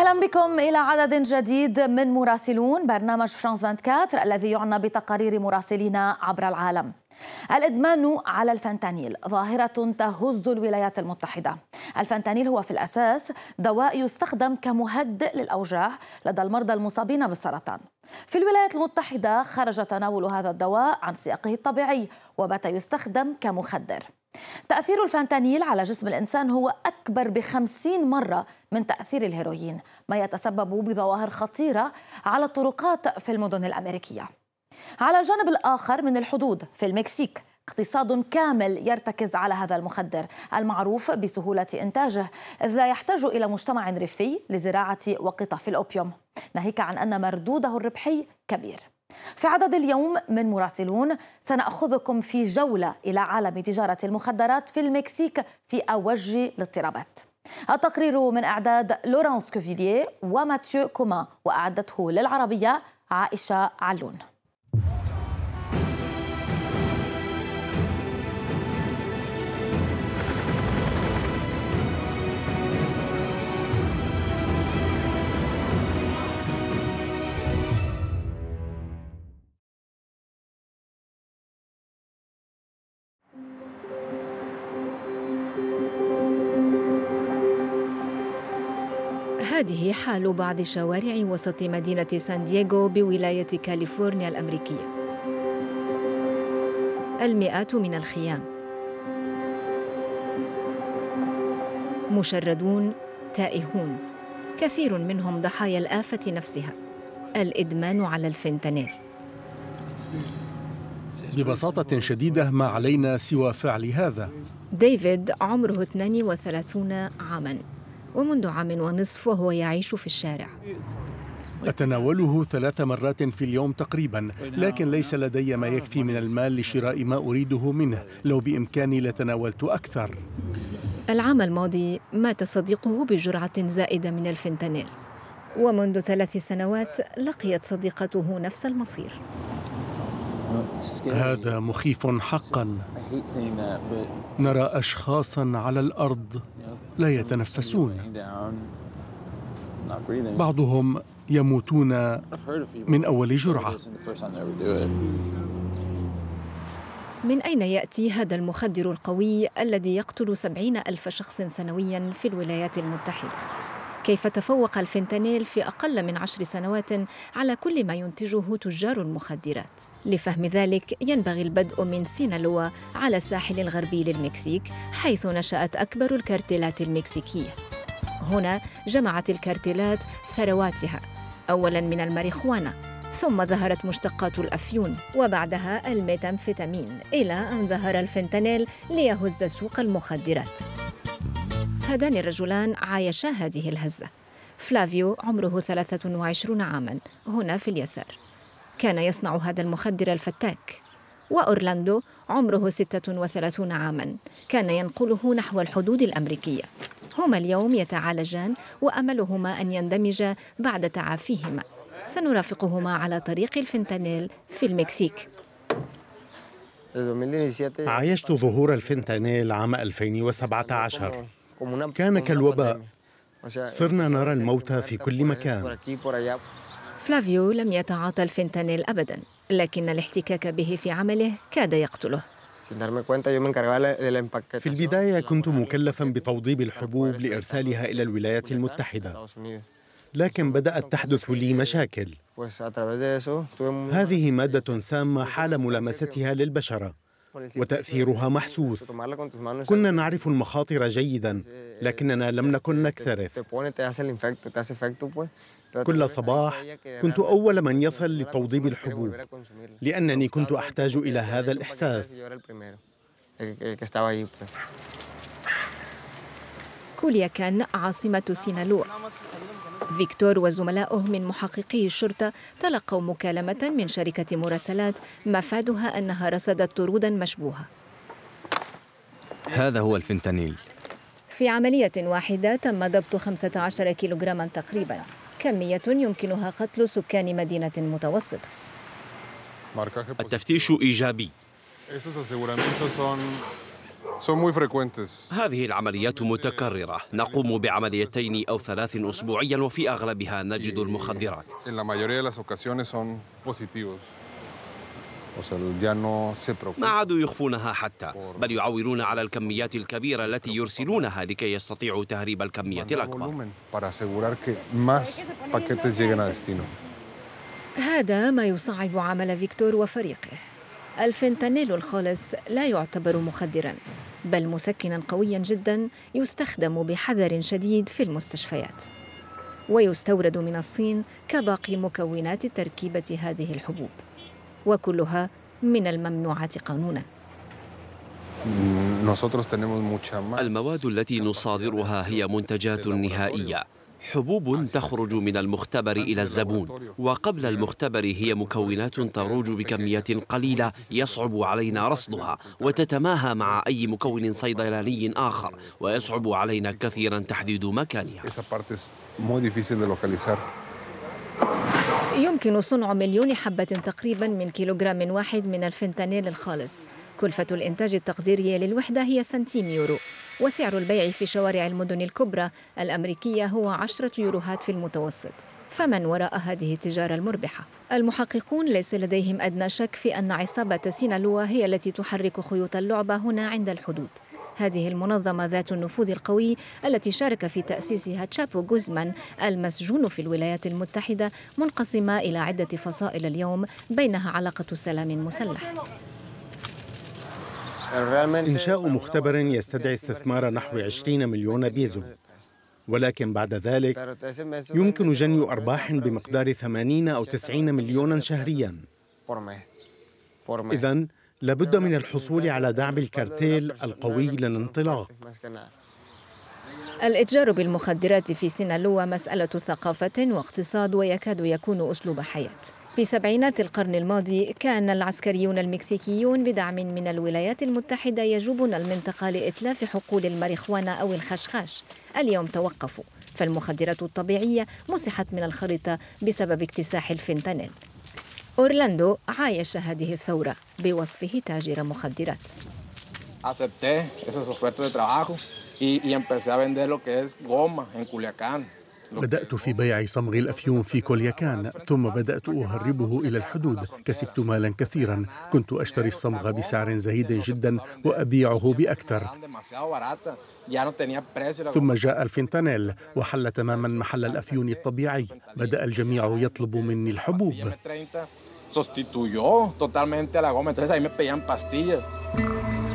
أهلا بكم إلى عدد جديد من مراسلون برنامج فرانس 24 الذي يعنى بتقارير مراسلينا عبر العالم. الإدمان على الفنتانيل ظاهرة تهز الولايات المتحدة. الفنتانيل هو في الأساس دواء يستخدم كمهدئ للأوجاع لدى المرضى المصابين بالسرطان. في الولايات المتحدة خرج تناول هذا الدواء عن سياقه الطبيعي وبات يستخدم كمخدر. تأثير الفانتانيل على جسم الإنسان هو أكبر بخمسين مرة من تأثير الهيروين ما يتسبب بظواهر خطيرة على الطرقات في المدن الأمريكية. على الجانب الآخر من الحدود في المكسيك اقتصاد كامل يرتكز على هذا المخدر المعروف بسهولة إنتاجه إذ لا يحتاج إلى مجتمع ريفي لزراعة وقطف الأوبيوم. ناهيك عن أن مردوده الربحي كبير. في عدد اليوم من مراسلون سنأخذكم في جولة إلى عالم تجارة المخدرات في المكسيك في أوج الاضطرابات. التقرير من إعداد لورانس كوفيليه وماتيو كوما وأعدته للعربية عائشة علون. هذه حال بعض شوارع وسط مدينة سان دييغو بولاية كاليفورنيا الأمريكية. المئات من الخيام. مشردون تائهون، كثير منهم ضحايا الآفة نفسها، الإدمان على الفنتانيل. ببساطة شديدة ما علينا سوى فعل هذا. ديفيد عمره 32 عاماً ومنذ عام ونصف وهو يعيش في الشارع. أتناوله ثلاث مرات في اليوم تقريبا لكن ليس لدي ما يكفي من المال لشراء ما أريده منه لو بإمكاني لتناولت أكثر. العام الماضي مات صديقه بجرعة زائدة من الفنتانيل ومنذ ثلاث سنوات لقيت صديقته نفس المصير. هذا مخيف حقا. نرى اشخاصا على الأرض لا يتنفسون. بعضهم يموتون من أول جرعة. من أين يأتي هذا المخدر القوي الذي يقتل سبعين ألف شخص سنوياً في الولايات المتحدة؟ كيف تفوق الفنتانيل في أقل من عشر سنوات على كل ما ينتجه تجار المخدرات. لفهم ذلك ينبغي البدء من سينالوا على الساحل الغربي للمكسيك حيث نشأت أكبر الكارتيلات المكسيكية. هنا جمعت الكارتيلات ثرواتها أولاً من الماريخوانا ثم ظهرت مشتقات الأفيون وبعدها الميتامفيتامين إلى أن ظهر الفنتانيل ليهز سوق المخدرات. هذان الرجلان عايشا هذه الهزة. فلافيو عمره 23 عاما هنا في اليسار. كان يصنع هذا المخدر الفتاك. وأورلاندو عمره 36 عاما كان ينقله نحو الحدود الأمريكية. هما اليوم يتعالجان وأملهما أن يندمجا بعد تعافيهما. سنرافقهما على طريق الفنتانيل في المكسيك. عايشت ظهور الفنتانيل عام 2017 كان كالوباء. صرنا نرى الموت في كل مكان. فلافيو لم يتعاطى الفنتانيل أبدا لكن الاحتكاك به في عمله كاد يقتله. في البداية كنت مكلفا بتوضيب الحبوب لإرسالها إلى الولايات المتحدة. لكن بدأت تحدث لي مشاكل. هذه مادة سامة حال ملامستها للبشرة. وتأثيرها محسوس. كنا نعرف المخاطر جيدا لكننا لم نكن نكترث. كل صباح كنت أول من يصل لتوضيب الحبوب لأنني كنت أحتاج إلى هذا الإحساس. كولياكان عاصمة سينالوا فيكتور وزملائه من محققي الشرطة تلقوا مكالمة من شركة مراسلات مفادها أنها رصدت طرودا مشبوهة. هذا هو الفنتانيل. في عملية واحدة تم ضبط 15 كيلوغراما تقريبا. كمية يمكنها قتل سكان مدينة متوسطة. التفتيش إيجابي. هذه العمليات متكررة. نقوم بعمليتين أو ثلاث أسبوعيا وفي أغلبها نجد المخدرات. ما عادوا يخفونها حتى بل يعولون على الكميات الكبيرة التي يرسلونها لكي يستطيعوا تهريب الكمية الأكبر. هذا ما يصعب عمل فيكتور وفريقه. الفنتانيل الخالص لا يعتبر مخدرا. بل مسكنا قويا جدا يستخدم بحذر شديد في المستشفيات. ويستورد من الصين كباقي مكونات تركيبة هذه الحبوب وكلها من الممنوعات قانونا. المواد التي نصادرها هي منتجات نهائية. حبوب تخرج من المختبر إلى الزبون وقبل المختبر هي مكونات تروج بكميات قليلة يصعب علينا رصدها وتتماهى مع أي مكون صيدلاني آخر ويصعب علينا كثيرا تحديد مكانها. يمكن صنع مليون حبة تقريبا من كيلوغرام واحد من الفنتانيل الخالص. كلفة الإنتاج التقديرية للوحدة هي سنتيم يورو وسعر البيع في شوارع المدن الكبرى الأمريكية هو عشرة يوروهات في المتوسط. فمن وراء هذه التجارة المربحة؟ المحققون ليس لديهم أدنى شك في أن عصابة سينالوا هي التي تحرك خيوط اللعبة هنا عند الحدود. هذه المنظمة ذات النفوذ القوي التي شارك في تأسيسها تشابو غوزمان المسجون في الولايات المتحدة منقسمة إلى عدة فصائل اليوم بينها علاقة سلام مسلح. إنشاء مختبر يستدعي استثمار نحو 20 مليون بيزو. ولكن بعد ذلك يمكن جني أرباح بمقدار 80 أو 90 مليونا شهريا. إذا لابد من الحصول على دعم الكارتيل القوي للانطلاق. الإتجار بالمخدرات في سينالوا مسألة ثقافة واقتصاد ويكاد يكون أسلوب حياة. في سبعينات القرن الماضي كان العسكريون المكسيكيون بدعم من الولايات المتحدة يجوبون المنطقة لإتلاف حقول الماريخوانا أو الخشخاش. اليوم توقفوا فالمخدرات الطبيعية مسحت من الخريطة بسبب اكتساح الفنتانيل. أورلاندو عايش هذه الثورة بوصفه تاجر مخدرات. Acepté esas ofertas de trabajo y, y empecé a vender lo que es goma en Culiacán. بدأت في بيع صمغ الأفيون في كولياكان ثم بدأت أهربه إلى الحدود. كسبت مالا كثيرا. كنت أشتري الصمغ بسعر زهيد جدا وأبيعه بأكثر. ثم جاء الفنتانيل وحل تماما محل الأفيون الطبيعي. بدأ الجميع يطلب مني الحبوب.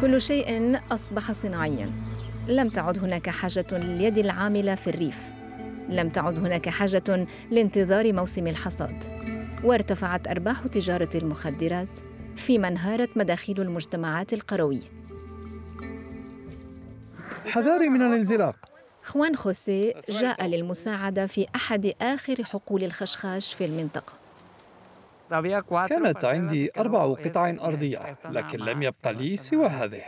كل شيء أصبح صناعيا. لم تعد هناك حاجة لليد العاملة في الريف. لم تعد هناك حاجة لانتظار موسم الحصاد. وارتفعت أرباح تجارة المخدرات فيما انهارت مداخيل المجتمعات القروية. حذاري من الانزلاق. خوان خوسي جاء للمساعدة في أحد آخر حقول الخشخاش في المنطقة. كانت عندي أربع قطع أرضية لكن لم يبقى لي سوى هذه.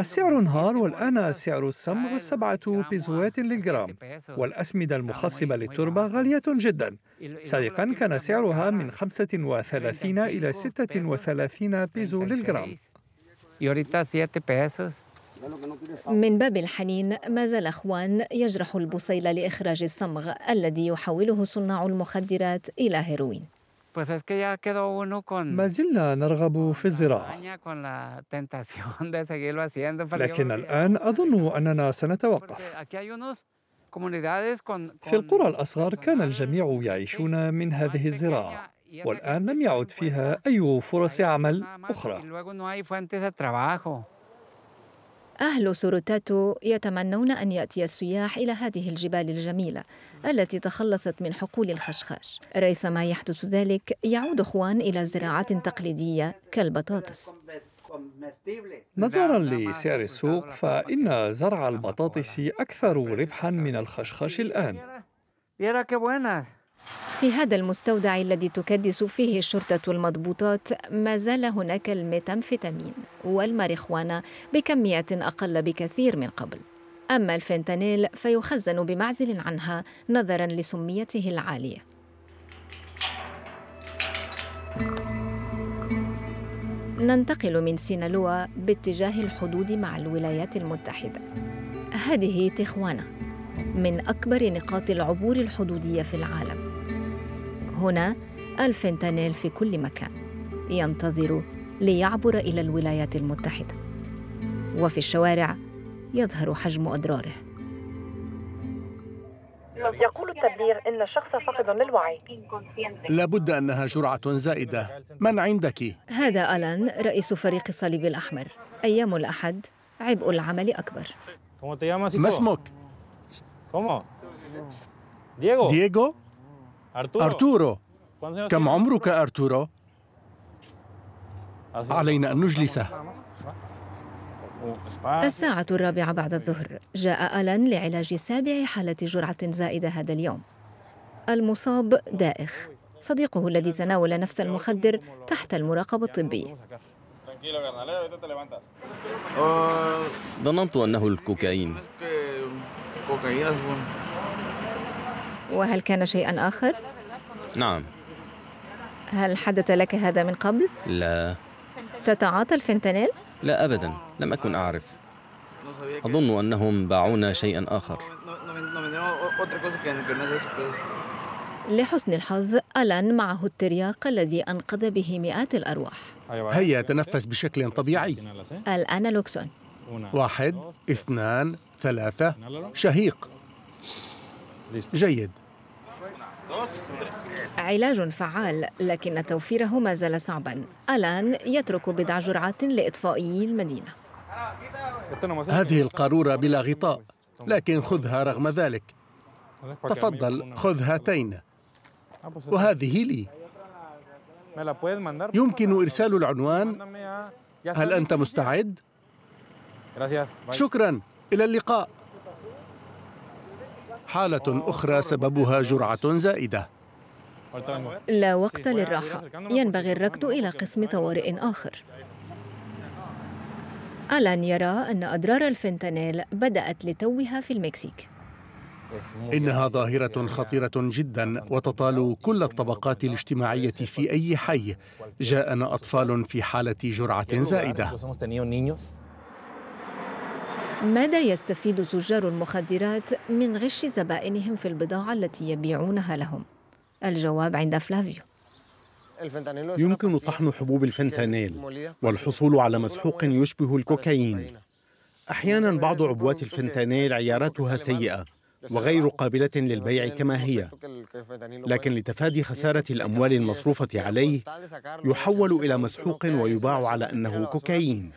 السعر انهار والآن سعر الصمغ سبعة بيزوات للجرام والأسمدة المخصبة للتربة غالية جدا. سابقا كان سعرها من 35 إلى 36 بيزو للجرام. من باب الحنين ما زال أخوان يجرح البصيل لإخراج الصمغ الذي يحوله صناع المخدرات إلى هيروين. ما زلنا نرغب في الزراعة لكن الآن أظن أننا سنتوقف في القرى الأصغر كان الجميع يعيشون من هذه الزراعة. والآن لم يعد فيها أي فرص عمل أخرى. أهل سوروتاتو يتمنون أن يأتي السياح إلى هذه الجبال الجميلة التي تخلصت من حقول الخشخاش. ريثما يحدث ذلك يعود خوان إلى زراعات تقليدية كالبطاطس. نظرا لسعر السوق فإن زرع البطاطس أكثر ربحا من الخشخاش الآن. في هذا المستودع الذي تكدس فيه الشرطة المضبوطات ما زال هناك الميتامفيتامين والماريخوانا بكميات أقل بكثير من قبل. أما الفنتانيل فيخزن بمعزل عنها نظرا لسميته العالية. ننتقل من سينالوا باتجاه الحدود مع الولايات المتحدة. هذه تخوانا من أكبر نقاط العبور الحدودية في العالم. هنا الفنتانيل في كل مكان ينتظر ليعبر إلى الولايات المتحدة. وفي الشوارع يظهر حجم أضراره. يقول التبليغ إن الشخص فقد للوعي. لابد أنها جرعة زائدة. من عندك؟ هذا ألان رئيس فريق الصليب الأحمر. أيام الأحد عبء العمل أكبر. ما اسمك؟ دييغو؟ أرتورو كم عمرك أرتورو؟ علينا أن نجلسه الساعة الرابعة بعد الظهر. جاء ألان لعلاج سابع حالة جرعة زائدة هذا اليوم. المصاب دائخ. صديقه الذي تناول نفس المخدر تحت المراقبة الطبية ظننت أنه الكوكايين وهل كان شيئا آخر؟ نعم. هل حدث لك هذا من قبل؟ لا. تتعاطى الفنتانيل؟ لا أبدا. لم أكن أعرف. أظن أنهم باعونا شيئا آخر. لحسن الحظ ألان معه الترياق الذي أنقذ به مئات الأرواح. هيا تنفس بشكل طبيعي. الأنالوكسون واحد اثنان ثلاثة. شهيق. جيد. علاج فعال لكن توفيره ما زال صعبا. ألآن يترك بضع جرعات لإطفائي المدينة. هذه القارورة بلا غطاء لكن خذها رغم ذلك. تفضل خذ هاتين. وهذه لي. يمكن إرسال العنوان؟ هل أنت مستعد؟ شكرا. إلى اللقاء. حالة أخرى سببها جرعة زائدة. لا وقت للراحة. ينبغي الركض إلى قسم طوارئ آخر. ألان يرى أن أضرار الفنتانيل بدأت لتوها في المكسيك. إنها ظاهرة خطيرة جدا وتطال كل الطبقات الاجتماعية في أي حي جاءنا أطفال في حالة جرعة زائدة. ماذا يستفيد تجار المخدرات من غش زبائنهم في البضاعة التي يبيعونها لهم؟ الجواب عند فلافيو. يمكن طحن حبوب الفنتانيل والحصول على مسحوق يشبه الكوكايين. أحيانا بعض عبوات الفنتانيل عياراتها سيئة وغير قابلة للبيع كما هي. لكن لتفادي خسارة الأموال المصروفة عليه يحول إلى مسحوق ويباع على أنه كوكايين.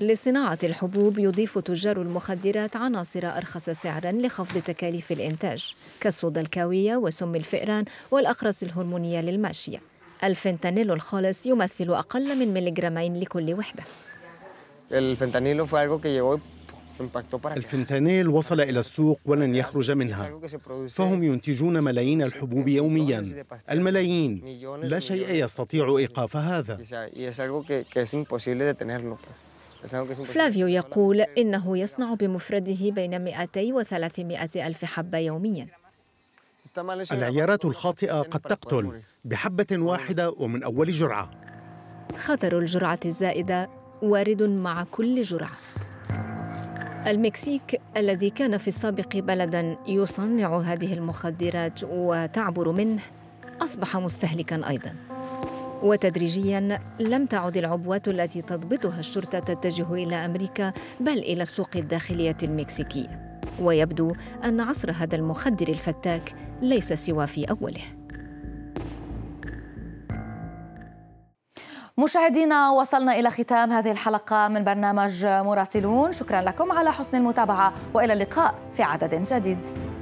لصناعة الحبوب يضيف تجار المخدرات عناصر أرخص سعراً لخفض تكاليف الإنتاج كالصودا الكاوية وسم الفئران والأقراص الهرمونية للماشية. الفنتانيل الخالص يمثل أقل من مليغرامين لكل وحدة. الفنتانيل وصل إلى السوق ولن يخرج منها. فهم ينتجون ملايين الحبوب يوميا. الملايين. لا شيء يستطيع إيقاف هذا. فلافيو يقول إنه يصنع بمفرده بين 200 و 300 ألف حبة يومياً. العيارات الخاطئة قد تقتل بحبة واحدة ومن أول جرعة. خطر الجرعة الزائدة وارد مع كل جرعة. المكسيك الذي كان في السابق بلداً يصنع هذه المخدرات وتعبر منه أصبح مستهلكاً أيضاً. وتدريجيا لم تعد العبوات التي تضبطها الشرطة تتجه إلى أمريكا بل إلى السوق الداخلية المكسيكية. ويبدو أن عصر هذا المخدر الفتاك ليس سوى في أوله. مشاهدينا وصلنا إلى ختام هذه الحلقة من برنامج مراسلون. شكرا لكم على حسن المتابعة وإلى اللقاء في عدد جديد.